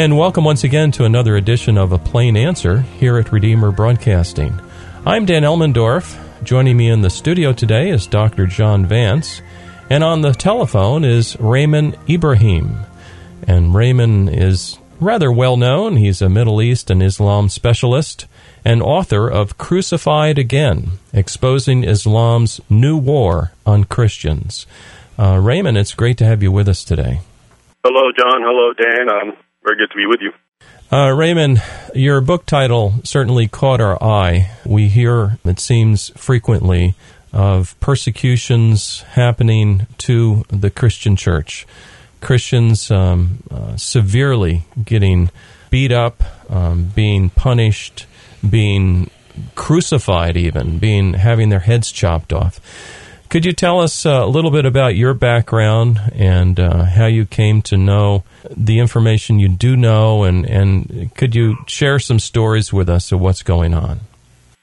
And welcome once again to another edition of A Plain Answer here at Redeemer Broadcasting. I'm Dan Elmendorf. Joining me in the studio today is Dr. John Vance, and on the telephone is Raymond Ibrahim. And Raymond is rather well known. He's a Middle East and Islam specialist and author of Crucified Again Exposing Islam's New War on Christians. Uh, Raymond, it's great to have you with us today. Hello, John. Hello, Dan. Um, very good to be with you. Uh, Raymond, your book title certainly caught our eye. We hear, it seems frequently, of persecutions happening to the Christian church. Christians um, uh, severely getting beat up, um, being punished, being crucified, even being having their heads chopped off. Could you tell us uh, a little bit about your background and uh, how you came to know the information you do know, and, and could you share some stories with us of what's going on?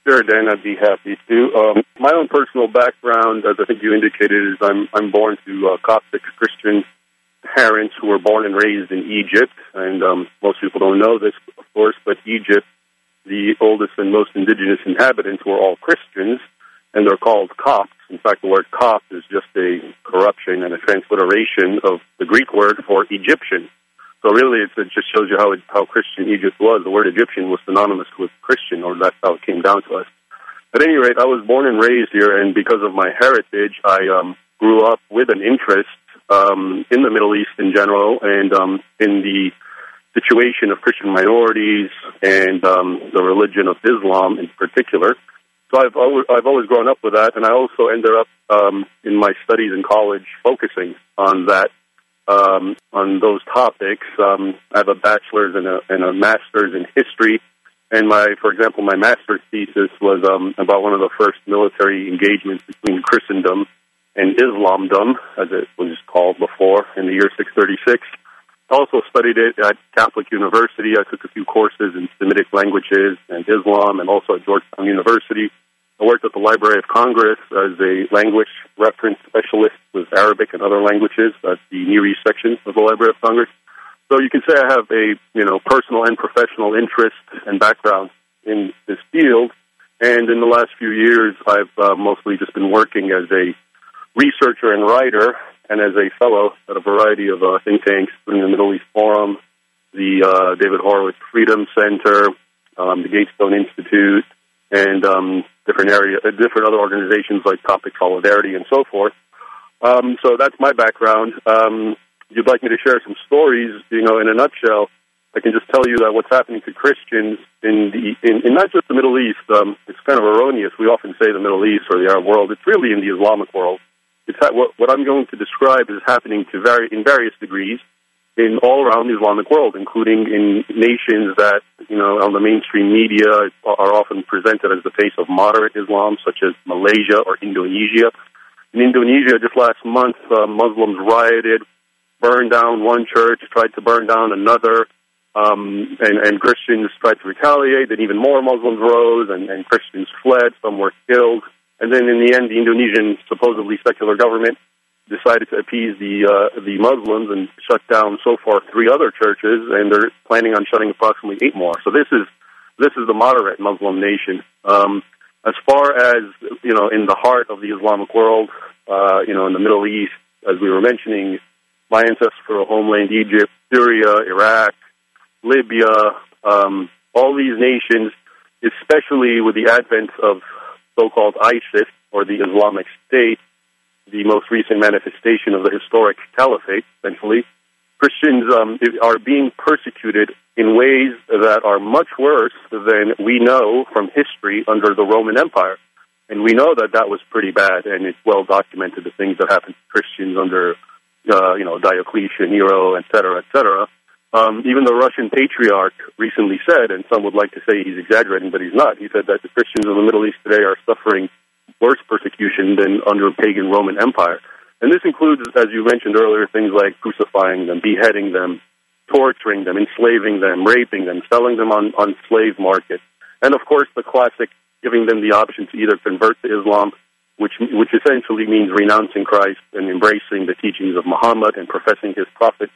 Sure, Dan, I'd be happy to. Um, my own personal background, as I think you indicated, is I'm I'm born to uh, Coptic Christian parents who were born and raised in Egypt, and um, most people don't know this, of course, but Egypt, the oldest and most indigenous inhabitants, were all Christians, and they're called Copts. In fact, the word Copt is just a corruption and a transliteration of the Greek word for Egyptian. So really, it just shows you how it, how Christian Egypt was. The word Egyptian was synonymous with Christian, or that's how it came down to us. At any rate, I was born and raised here, and because of my heritage, I um, grew up with an interest um, in the Middle East in general, and um, in the situation of Christian minorities and um, the religion of Islam in particular. So I've always, I've always grown up with that, and I also ended up um, in my studies in college focusing on that, um, on those topics. Um, I have a bachelor's and a, and a master's in history, and my, for example, my master's thesis was um, about one of the first military engagements between Christendom and Islamdom, as it was called before, in the year 636. Also studied it at Catholic University. I took a few courses in Semitic languages and Islam, and also at Georgetown University. I worked at the Library of Congress as a language reference specialist with Arabic and other languages at the Near East section of the Library of Congress. So you can say I have a you know personal and professional interest and background in this field. And in the last few years, I've uh, mostly just been working as a researcher and writer, and as a fellow at a variety of uh, think tanks, including the Middle East Forum, the uh, David Horowitz Freedom Center, um, the Gatestone Institute, and um, different area, uh, different other organizations like Coptic Solidarity and so forth. Um, so that's my background. Um, you'd like me to share some stories, you know, in a nutshell. I can just tell you that what's happening to Christians in the in, in not just the Middle East. Um, it's kind of erroneous. We often say the Middle East or the Arab world. It's really in the Islamic world. It's ha- what, what I'm going to describe is happening to vari- in various degrees in all around the Islamic world, including in nations that, you know, on the mainstream media are often presented as the face of moderate Islam, such as Malaysia or Indonesia. In Indonesia, just last month, uh, Muslims rioted, burned down one church, tried to burn down another, um, and, and Christians tried to retaliate. Then even more Muslims rose, and, and Christians fled. Some were killed. And then in the end, the Indonesian supposedly secular government decided to appease the uh, the Muslims and shut down so far three other churches, and they're planning on shutting approximately eight more. So this is this is the moderate Muslim nation. Um, as far as you know, in the heart of the Islamic world, uh, you know, in the Middle East, as we were mentioning, my ancestral homeland, Egypt, Syria, Iraq, Libya, um, all these nations, especially with the advent of so-called ISIS or the Islamic State, the most recent manifestation of the historic caliphate, essentially, Christians um, are being persecuted in ways that are much worse than we know from history under the Roman Empire. And we know that that was pretty bad, and it's well documented the things that happened to Christians under, uh, you know, Diocletian, Nero, et cetera, et cetera. Um, even the Russian patriarch recently said, and some would like to say he's exaggerating, but he's not. He said that the Christians in the Middle East today are suffering worse persecution than under pagan Roman Empire. And this includes, as you mentioned earlier, things like crucifying them, beheading them, torturing them, enslaving them, raping them, selling them on, on slave markets. And of course, the classic giving them the option to either convert to Islam, which, which essentially means renouncing Christ and embracing the teachings of Muhammad and professing his prophet,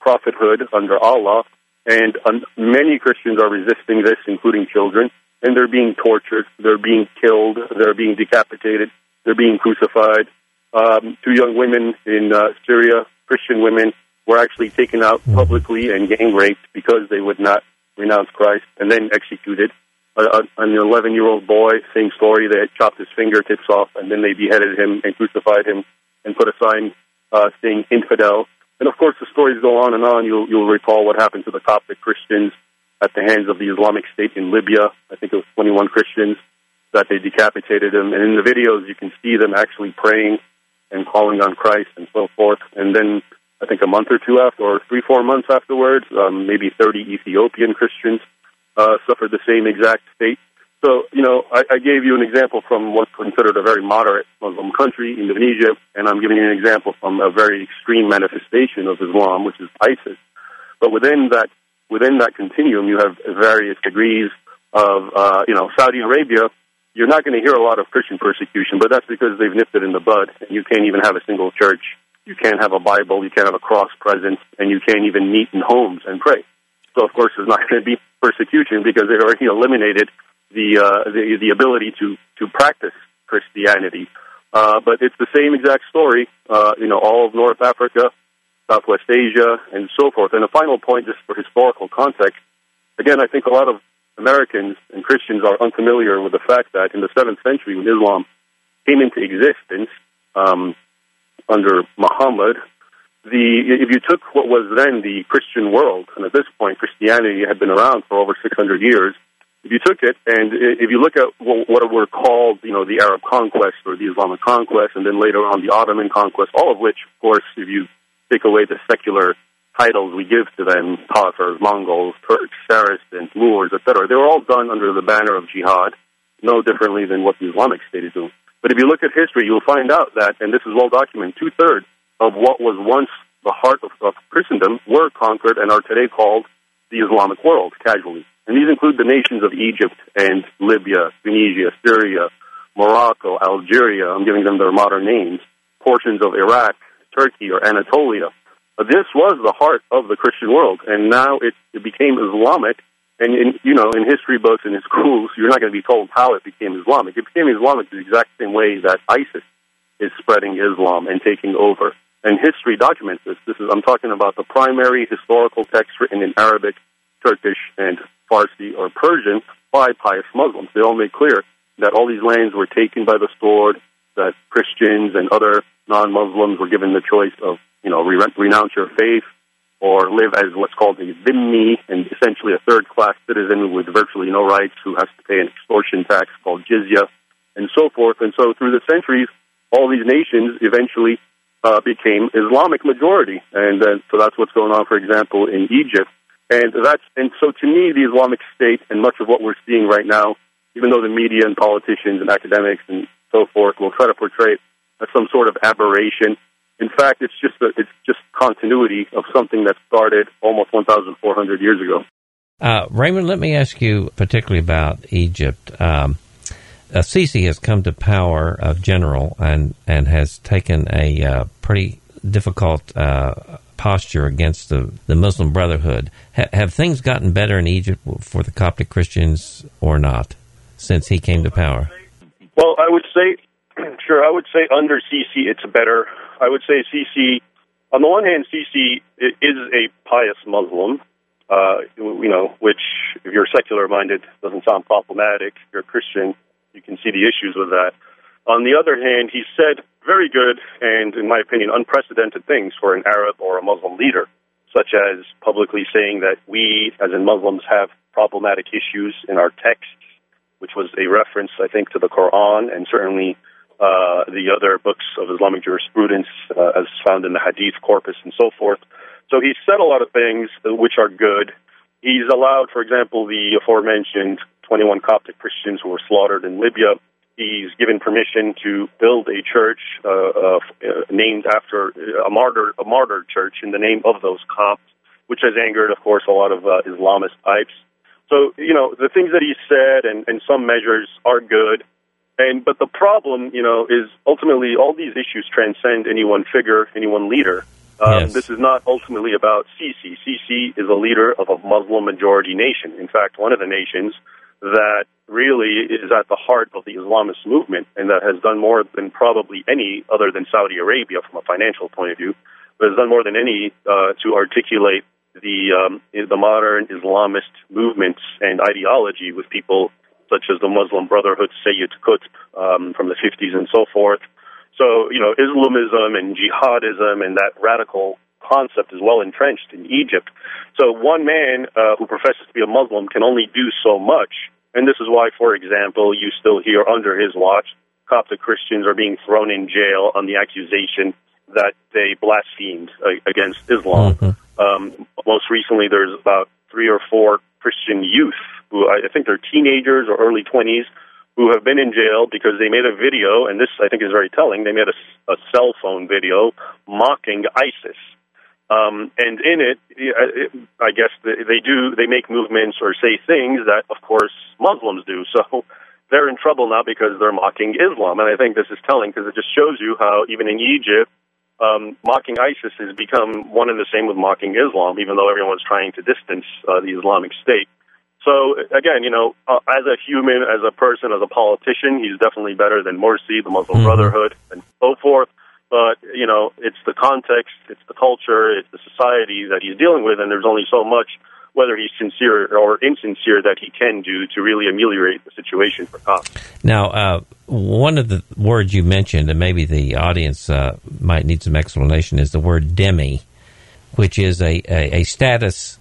prophethood under Allah, And um, many Christians are resisting this, including children, and they're being tortured, they're being killed, they're being decapitated, they're being crucified. Um, two young women in uh, Syria, Christian women, were actually taken out publicly and gang raped because they would not renounce Christ and then executed. Uh, an 11 year old boy, same story. They had chopped his fingertips off and then they beheaded him and crucified him and put a sign uh, saying infidel. And of course, the stories go on and on. You'll, you'll recall what happened to the Coptic Christians at the hands of the Islamic State in Libya. I think it was 21 Christians that they decapitated them. And in the videos, you can see them actually praying and calling on Christ and so forth. And then I think a month or two after, or three, four months afterwards, um, maybe 30 Ethiopian Christians uh, suffered the same exact fate. So, you know, I, I gave you an example from what's considered a very moderate Muslim country, Indonesia, and I'm giving you an example from a very extreme manifestation of Islam, which is ISIS. But within that, within that continuum, you have various degrees of, uh, you know, Saudi Arabia. You're not going to hear a lot of Christian persecution, but that's because they've nipped it in the bud. You can't even have a single church. You can't have a Bible. You can't have a cross presence, and you can't even meet in homes and pray. So, of course, there's not going to be persecution because they've already eliminated the uh, the, the ability to to practice Christianity. Uh, but it's the same exact story. Uh, you know, all of North Africa, Southwest Asia, and so forth. And a final point, just for historical context. Again, I think a lot of Americans and Christians are unfamiliar with the fact that in the seventh century, when Islam came into existence um, under Muhammad, the if you took what was then the Christian world, and at this point Christianity had been around for over 600 years, if you took it and if you look at what were called, you know, the Arab conquest or the Islamic conquest, and then later on the Ottoman conquest, all of which, of course, if you take away the secular titles we give to them, Tatars, Mongols, Turks, Saracens, Moors, etc., they were all done under the banner of jihad, no differently than what the Islamic State is doing. But if you look at history, you'll find out that, and this is well documented, two thirds of what was once the heart of, of Christendom were conquered and are today called the Islamic world, casually. And these include the nations of Egypt and Libya, Tunisia, Syria, Morocco, Algeria, I'm giving them their modern names, portions of Iraq, Turkey, or Anatolia. This was the heart of the Christian world, and now it, it became Islamic. And in, you know, in history books and in schools, you're not going to be told how it became Islamic. It became Islamic the exact same way that ISIS is spreading Islam and taking over. And history documents this. This is I'm talking about the primary historical text written in Arabic, Turkish, and Farsi or Persian by pious Muslims. They all make clear that all these lands were taken by the sword, that Christians and other non-Muslims were given the choice of, you know, re- renounce your faith or live as what's called a dhimmi, and essentially a third-class citizen with virtually no rights who has to pay an extortion tax called jizya, and so forth. And so through the centuries, all these nations eventually uh, became Islamic majority, and uh, so that's what's going on, for example, in Egypt. And that's and so to me, the Islamic State and much of what we're seeing right now, even though the media and politicians and academics and so forth will try to portray it as some sort of aberration. In fact, it's just a, it's just continuity of something that started almost 1,400 years ago. Uh, Raymond, let me ask you particularly about Egypt. Um, uh, Sisi has come to power of general and and has taken a uh, pretty difficult uh, posture against the, the Muslim Brotherhood. Ha- have things gotten better in Egypt for the Coptic Christians or not since he came to power? Well, I would say, sure, I would say under Sisi it's better. I would say Sisi, on the one hand, Sisi is a pious Muslim. Uh, you know, which if you're secular minded doesn't sound problematic. If you're a Christian, you can see the issues with that. On the other hand, he said very good and, in my opinion, unprecedented things for an Arab or a Muslim leader, such as publicly saying that we, as in Muslims, have problematic issues in our texts, which was a reference, I think, to the Quran and certainly uh, the other books of Islamic jurisprudence, uh, as found in the Hadith corpus and so forth. So he said a lot of things which are good. He's allowed, for example, the aforementioned 21 Coptic Christians who were slaughtered in Libya. He's given permission to build a church uh, uh, named after a martyr, a martyr church in the name of those Copts, which has angered, of course, a lot of uh, Islamist types. So, you know, the things that he said and, and some measures are good. And but the problem, you know, is ultimately all these issues transcend any one figure, any one leader. Um, Yes. This is not ultimately about Sisi. Sisi is a leader of a Muslim majority nation. In fact, one of the nations that really is at the heart of the Islamist movement and that has done more than probably any other than Saudi Arabia from a financial point of view, but has done more than any uh, to articulate the um, the modern Islamist movements and ideology with people such as the Muslim Brotherhood, Sayyid Qutb um, from the 50s and so forth. So, you know, Islamism and jihadism and that radical concept is well entrenched in Egypt. So one man uh, who professes to be a Muslim can only do so much. And this is why, for example, you still hear under his watch, Coptic Christians are being thrown in jail on the accusation that they blasphemed uh, against Islam. Um, most recently, there's about three or four Christian youth who I I think they're teenagers or early 20s who have been in jail because they made a video, and this I think is very telling. They made a, a cell phone video mocking ISIS. Um, and in it, I guess they they do they make movements or say things that, of course, Muslims do. So they're in trouble now because they're mocking Islam, and I think this is telling because it just shows you how even in Egypt, um, mocking ISIS has become one and the same with mocking Islam, even though everyone's trying to distance uh, the Islamic State. So again, you know, uh, as a human, as a person, as a politician, he's definitely better than Morsi, the Muslim Brotherhood, and so forth. But you know, it's the context, it's the culture, it's the society that he's dealing with, and there's only so much, whether he's sincere or insincere, that he can do to really ameliorate the situation for Copts. Now, uh, one of the words you mentioned, and maybe the audience uh, might need some explanation, is the word dhimmi, which is a, a, a status,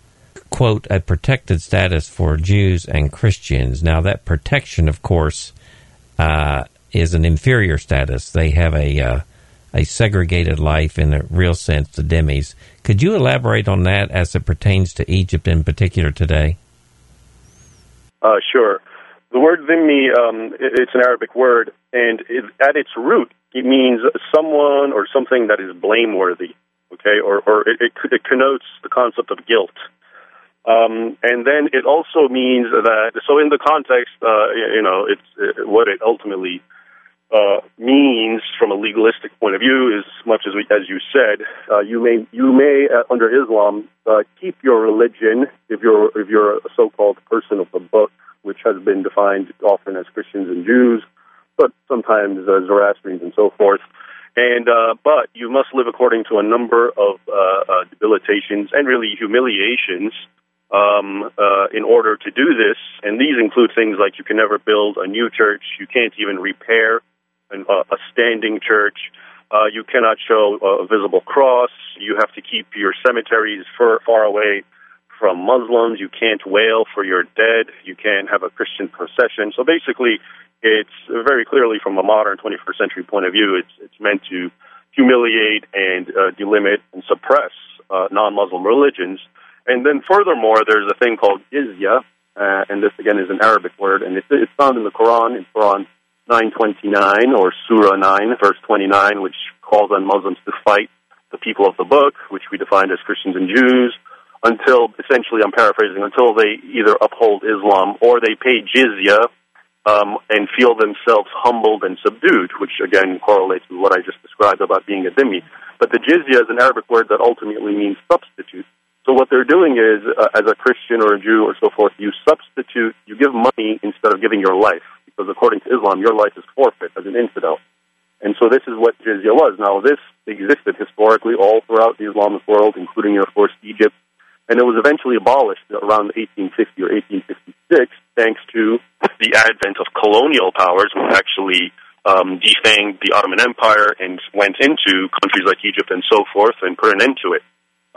quote, a protected status for Jews and Christians. Now, that protection, of course, uh, is an inferior status. They have a uh, a segregated life in a real sense, the dhimmis. Could you elaborate on that as it pertains to Egypt in particular today? Uh, sure. The word dhimmi, um, it's an Arabic word, and it, at its root, it means someone or something that is blameworthy. Okay, or or it, it, it connotes the concept of guilt. Um, and then it also means that, so in the context, uh, you know, it's uh, what it ultimately uh, means from a legalistic point of view is much as we, as you said, uh, you may you may uh, under Islam uh, keep your religion if you're if you're a so-called person of the book, which has been defined often as Christians and Jews, but sometimes uh, Zoroastrians and so forth. And uh, but you must live according to a number of debilitations and really humiliations um, uh, in order to do this. And these include things like you can never build a new church, you can't even repair a standing church, uh, you cannot show a visible cross, you have to keep your cemeteries far, far away from Muslims, you can't wail for your dead, you can't have a Christian procession. So basically, it's very clearly from a modern 21st century point of view, it's, it's meant to humiliate and uh, delimit and suppress uh, non-Muslim religions. And then furthermore, there's a thing called jizya, uh, and this again is an Arabic word, and it's, it's found in the Quran, in Quran 929 or Surah 9, verse 29, which calls on Muslims to fight the people of the book, which we defined as Christians and Jews, until essentially, I'm paraphrasing, until they either uphold Islam or they pay jizya um, and feel themselves humbled and subdued, which again correlates with what I just described about being a dhimmi. But the jizya is an Arabic word that ultimately means substitute. So what they're doing is, uh, as a Christian or a Jew or so forth, you substitute, you give money instead of giving your life, because according to Islam, your life is forfeit as an infidel. And so this is what jizya was. Now this existed historically all throughout the Islamic world, including, of course, Egypt, and it was eventually abolished around 1850 or 1856, thanks to the advent of colonial powers, who actually um, defanged the Ottoman Empire and went into countries like Egypt and so forth and put an end to it.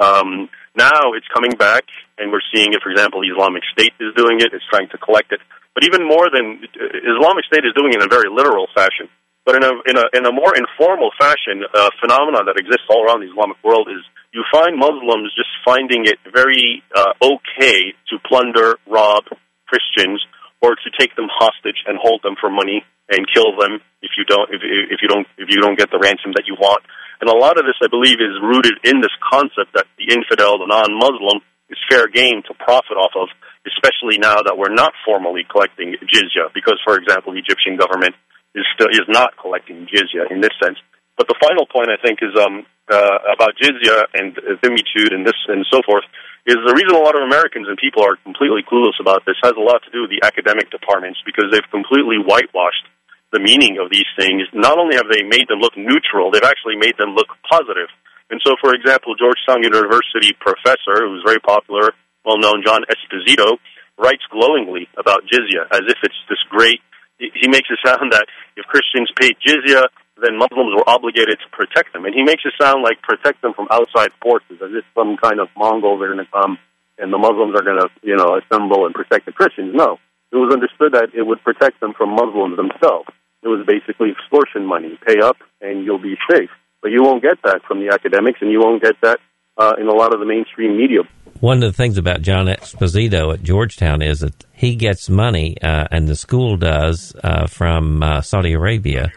Um, now it's coming back, and we're seeing it. For example, Islamic State is doing it; it's trying to collect it. But even more than Islamic State is doing it in a very literal fashion. But in a in a in a more informal fashion, a phenomenon that exists all around the Islamic world is you find Muslims just finding it very uh, okay to plunder, rob Christians, or to take them hostage and hold them for money and kill them if you don't if, if you don't if you don't get the ransom that you want. And a lot of this, I believe, is rooted in this concept that the infidel, the non-Muslim, is fair game to profit off of, especially now that we're not formally collecting jizya. Because, for example, the Egyptian government is still is not collecting jizya in this sense. But the final point I think is um, uh, about jizya and dhimmi and this and so forth is the reason a lot of Americans and people are completely clueless about this has a lot to do with the academic departments because they've completely whitewashed the meaning of these things. Not only have they made them look neutral, they've actually made them look positive. And so, for example, Georgetown University professor, who's very popular, well known, John Esposito, writes glowingly about jizya as if it's this great. He makes it sound that if Christians paid jizya, then Muslims were obligated to protect them. And he makes it sound like protect them from outside forces, as if some kind of Mongols are going to come and the Muslims are going to, you know, assemble and protect the Christians. No. It was understood that it would protect them from Muslims themselves. It was basically extortion money. Pay up and you'll be safe. But you won't get that from the academics, and you won't get that uh, in a lot of the mainstream media. One of the things about John Esposito at Georgetown is that he gets money, uh, and the school does, uh, from uh, Saudi Arabia.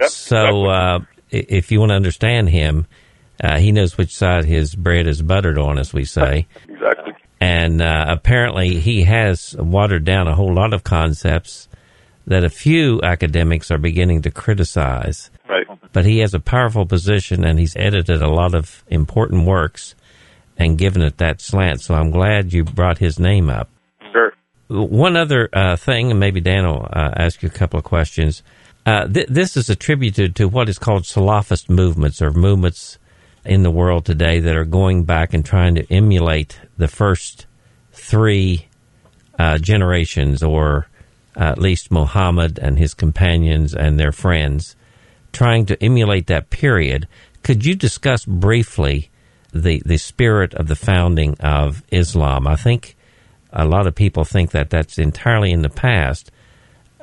Yep, so uh, if you want to understand him, uh, he knows which side his bread is buttered on, as we say. exactly. And apparently, he has watered down a whole lot of concepts that a few academics are beginning to criticize. Right. But he has a powerful position and he's edited a lot of important works and given it that slant. So I'm glad you brought his name up. Sure. One other uh, thing, and maybe Dan will uh, ask you a couple of questions. Uh, th- this is attributed to what is called Salafist movements or movements in the world today that are going back and trying to emulate the first three uh, generations or at least Muhammad and his companions and their friends, trying to emulate that period. Could you discuss briefly the, the spirit of the founding of Islam? I think a lot of people think that that's entirely in the past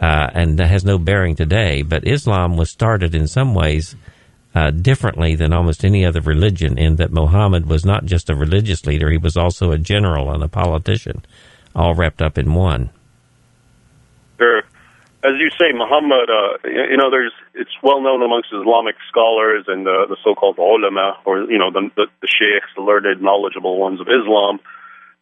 uh, and that has no bearing today, but Islam was started in some ways uh, differently than almost any other religion in that Muhammad was not just a religious leader, he was also a general and a politician, all wrapped up in one. Sure. As you say, Muhammad, uh, you know, there's it's well known amongst Islamic scholars and uh, the so-called ulama, or you know, the, the, the sheikhs, the learned, knowledgeable ones of Islam,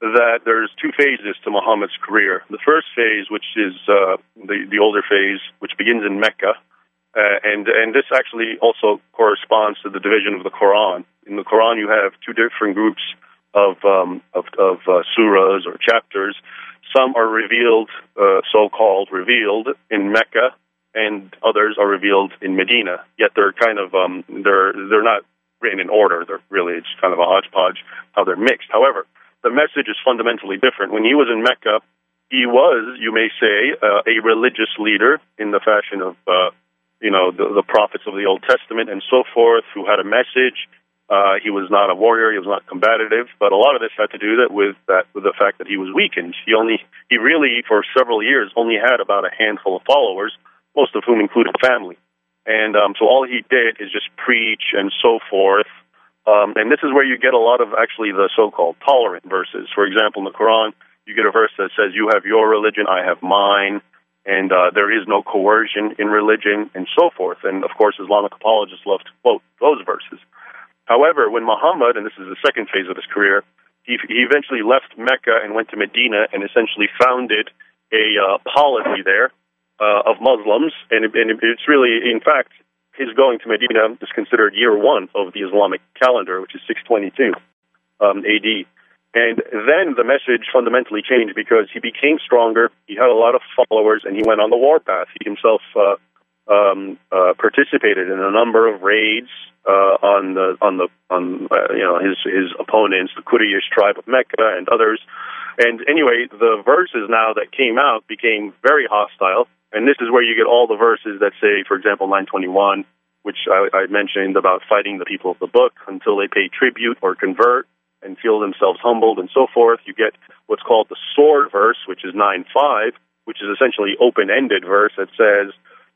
that there's two phases to Muhammad's career. The first phase, which is uh, the the older phase, which begins in Mecca, uh, and and this actually also corresponds to the division of the Quran. In the Quran, you have two different groups of um, of, of uh, surahs or chapters. Some are revealed, uh, so-called revealed, in Mecca, and others are revealed in Medina. Yet they're kind of um, they're they're not written in order. They're really it's kind of a hodgepodge how they're mixed. However, the message is fundamentally different. When he was in Mecca, he was, you may say, uh, a religious leader in the fashion of uh, you know the, the prophets of the Old Testament and so forth, who had a message uh, he was not a warrior. He was not combative. But a lot of this had to do that with that with the fact that he was weakened. He only he really for several years only had about a handful of followers, most of whom included family. And um, so all he did is just preach and so forth. Um, and this is where you get a lot of actually the so-called tolerant verses. For example, in the Quran, you get a verse that says, "You have your religion, I have mine." and uh, there is no coercion in religion, and so forth. And of course, Islamic apologists love to quote those verses. However, when Muhammad, and this is the second phase of his career, he, he eventually left Mecca and went to Medina and essentially founded a uh, policy there uh, of Muslims. And, it, and it's really, in fact, his going to Medina is considered year one of the Islamic calendar, which is 622 um, AD. And then the message fundamentally changed because he became stronger. He had a lot of followers, and he went on the warpath. He himself uh, um, uh, participated in a number of raids uh, on the on the on uh, you know his his opponents, the Quraysh tribe of Mecca and others. And anyway, the verses now that came out became very hostile, and this is where you get all the verses that say, for example, 921, which I, I mentioned about fighting the people of the book until they pay tribute or convert and feel themselves humbled and so forth. You get what's called the sword verse, which is 9.5, which is essentially open-ended verse that says,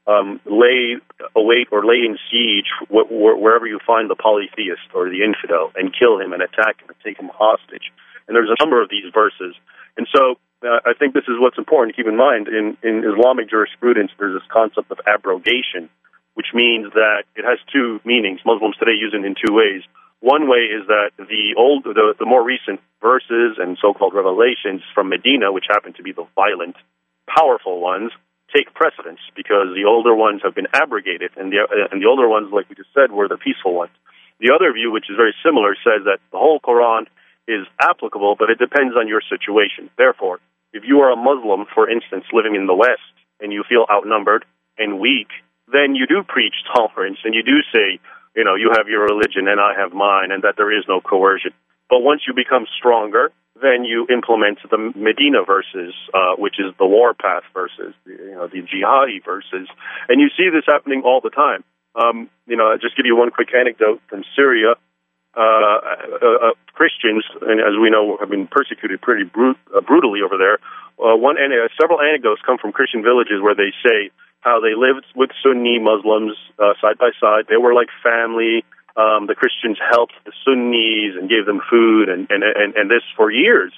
um, lay await or lay in siege wh- wh- wherever you find the polytheist or the infidel and kill him and attack him and take him hostage. And there's a number of these verses. And so I think this is what's important to keep in mind. In, in Islamic jurisprudence, there's this concept of abrogation, which means that it has two meanings. Muslims today use it in two ways. One way is that the old, the, the more recent verses and so-called revelations from Medina, which happen to be the violent, powerful ones, take precedence because the older ones have been abrogated, and the and the older ones, like we just said, were the peaceful ones. The other view, which is very similar, says that the whole Quran is applicable, but it depends on your situation. Therefore, if you are a Muslim, for instance, living in the West, and you feel outnumbered and weak, then you do preach tolerance and you do say, you know, you have your religion and I have mine, and that there is no coercion. But once you become stronger, then you implement the Medina verses, uh, which is the war warpath verses, you know, the jihadi verses, and you see this happening all the time. Um, you know, I'll just give you one quick anecdote from Syria. Uh, uh, uh, Christians, and as we know, have been persecuted pretty brut- uh, brutally over there. One and several anecdotes come from Christian villages where they say how they lived with Sunni Muslims side by side. They were like family. Um, the Christians helped the Sunnis and gave them food and, and, and, and this for years.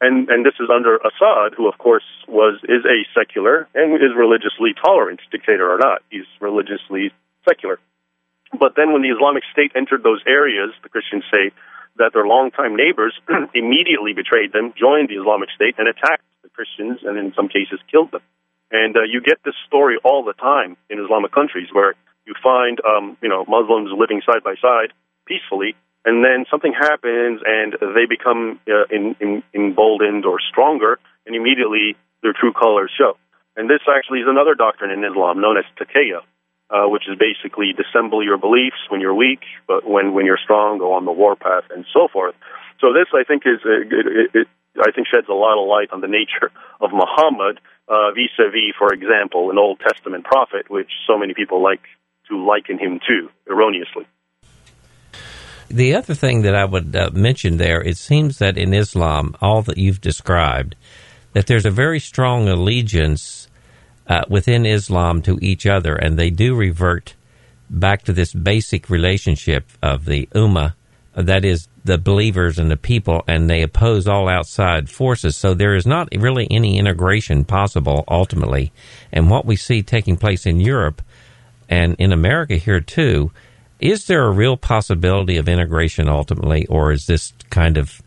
And, and this is under Assad, who of course was is a secular and is religiously tolerant, dictator or not. He's religiously secular. But then when the Islamic State entered those areas, the Christians say that their longtime neighbors immediately betrayed them, joined the Islamic State, and attacked the Christians, and in some cases killed them. And uh, you get this story all the time in Islamic countries where you find, um, you know, Muslims living side by side peacefully, and then something happens and they become uh, in, in, emboldened or stronger, and immediately their true colors show. And this actually is another doctrine in Islam known as taqiyya, uh, which is basically dissemble your beliefs when you're weak, but when, when you're strong, go on the warpath and so forth. So this, I think, is uh, it, it, I think sheds a lot of light on the nature of Muhammad uh, vis-a-vis, for example, an Old Testament prophet, which so many people like to liken him to erroneously. The other thing that I would uh, mention there, it seems that in Islam, all that you've described, that there's a very strong allegiance uh, within Islam to each other, and they do revert back to this basic relationship of the ummah, that is the believers and the people, and they oppose all outside forces. So there is not really any integration possible ultimately. And what we see taking place in Europe and in America here too, is there a real possibility of integration ultimately, or is this kind of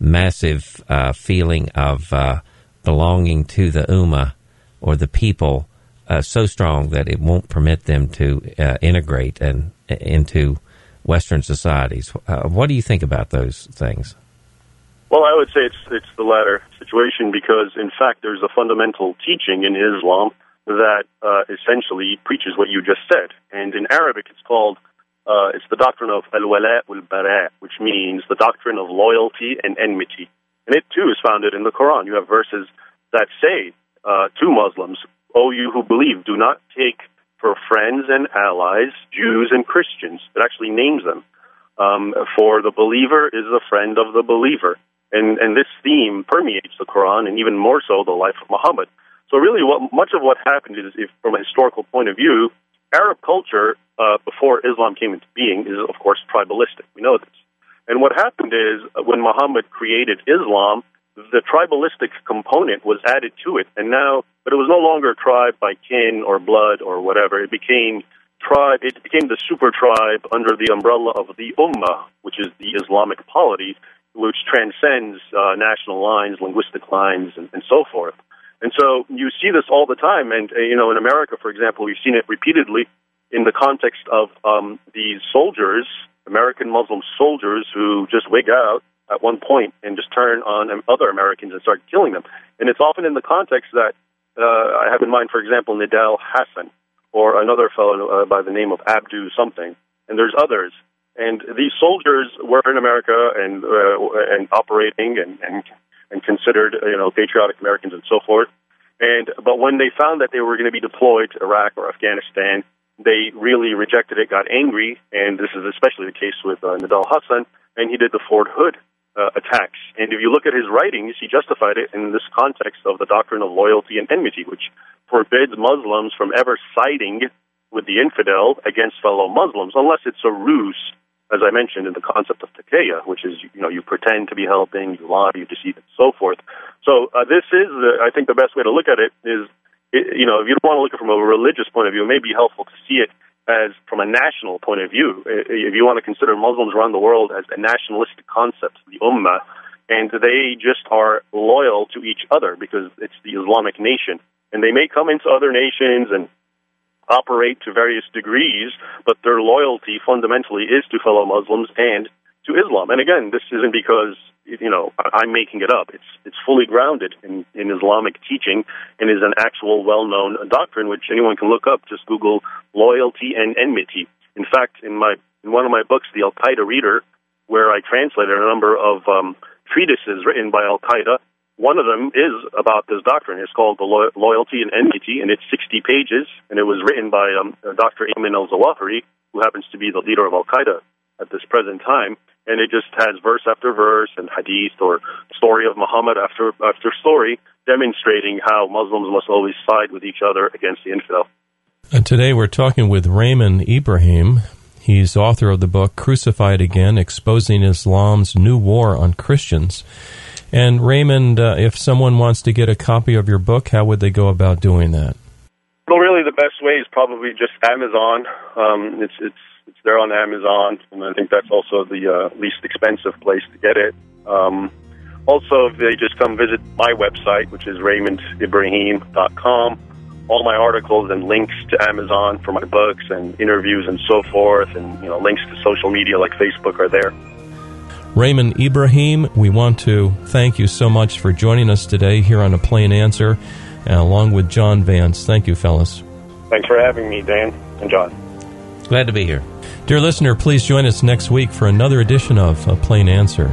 massive uh, feeling of uh, belonging to the Ummah or the people uh, so strong that it won't permit them to uh, integrate and into Western societies. Uh, what do you think about those things? Well, I would say it's it's the latter situation because, in fact, there's a fundamental teaching in Islam that uh, essentially preaches what you just said, and in Arabic, it's called uh, it's the doctrine of al-wala wal-bara, which means the doctrine of loyalty and enmity, and it too is founded in the Quran. You have verses that say uh, to Muslims, "O you who believe, do not take for friends and allies, Jews and Christians. It actually names them. Um, for the believer is the friend of the believer. And, and this theme permeates the Quran and even more so the life of Muhammad. So really what, much of what happened is, if, from a historical point of view, Arab culture uh, before Islam came into being is, of course, tribalistic. We know this. And what happened is uh, when Muhammad created Islam, the tribalistic component was added to it, and now, but it was no longer tribe by kin or blood or whatever. It became tribe. It became the super tribe under the umbrella of the Ummah, which is the Islamic polity, which transcends uh, national lines, linguistic lines, and, and so forth. And so you see this all the time, and uh, you know, in America, for example, we've seen it repeatedly in the context of um, these soldiers, American Muslim soldiers, who just wig out at one point and just turn on other Americans and start killing them. And it's often in the context that uh, I have in mind, for example, Nidal Hasan or another fellow uh, by the name of Abdu something, and there's others. And these soldiers were in America and uh, and operating and, and and considered you know patriotic Americans and so forth. And but when they found that they were going to be deployed to Iraq or Afghanistan, they really rejected it, got angry, and this is especially the case with uh, Nidal Hasan, and he did the Fort Hood uh, attacks. And if you look at his writings, he justified it in this context of the doctrine of loyalty and enmity, which forbids Muslims from ever siding with the infidel against fellow Muslims, unless it's a ruse, as I mentioned in the concept of taqiyya, which is you know you pretend to be helping, you lie, you deceive, and so forth. So uh, this is, I think, the best way to look at it is, it, you know, if you don't want to look at it from a religious point of view, it may be helpful to see it as from a national point of view. If you want to consider Muslims around the world as a nationalistic concept, the Ummah, and they just are loyal to each other because it's the Islamic nation. And they may come into other nations and operate to various degrees, but their loyalty fundamentally is to fellow Muslims and to Islam. And again, this isn't because you know I'm making it up. It's it's fully grounded in, in Islamic teaching and is an actual well-known doctrine which anyone can look up. Just Google loyalty and enmity. In fact, in my in one of my books, The Al Qaeda Reader, where I translated a number of um, treatises written by Al Qaeda one of them is about this doctrine. It's called the Lo- Loyalty and Enmity, and it's 60 pages, and it was written by um, Dr. Ayman al-Zawahiri, who happens to be the leader of Al-Qaeda at this present time. And it just has verse after verse and hadith or story of Muhammad after after story, demonstrating how Muslims must always side with each other against the infidel. And today we're talking with Raymond Ibrahim. He's author of the book Crucified Again Exposing Islam's New War on Christians. And Raymond, uh, if someone wants to get a copy of your book, how would they go about doing that? Well, really, the best way is probably just Amazon. Um, it's it's it's there on Amazon, and I think that's also the uh, least expensive place to get it. Um, also, if they just come visit my website, which is raymondibrahim.com, all my articles and links to Amazon for my books and interviews and so forth, and you know links to social media like Facebook are there. Raymond Ibrahim, we want to thank you so much for joining us today here on A Plain Answer, uh, along with John Vance. Thank you, fellas. Thanks for having me, Dan and John. Glad to be here. Dear listener, please join us next week for another edition of A Plain Answer.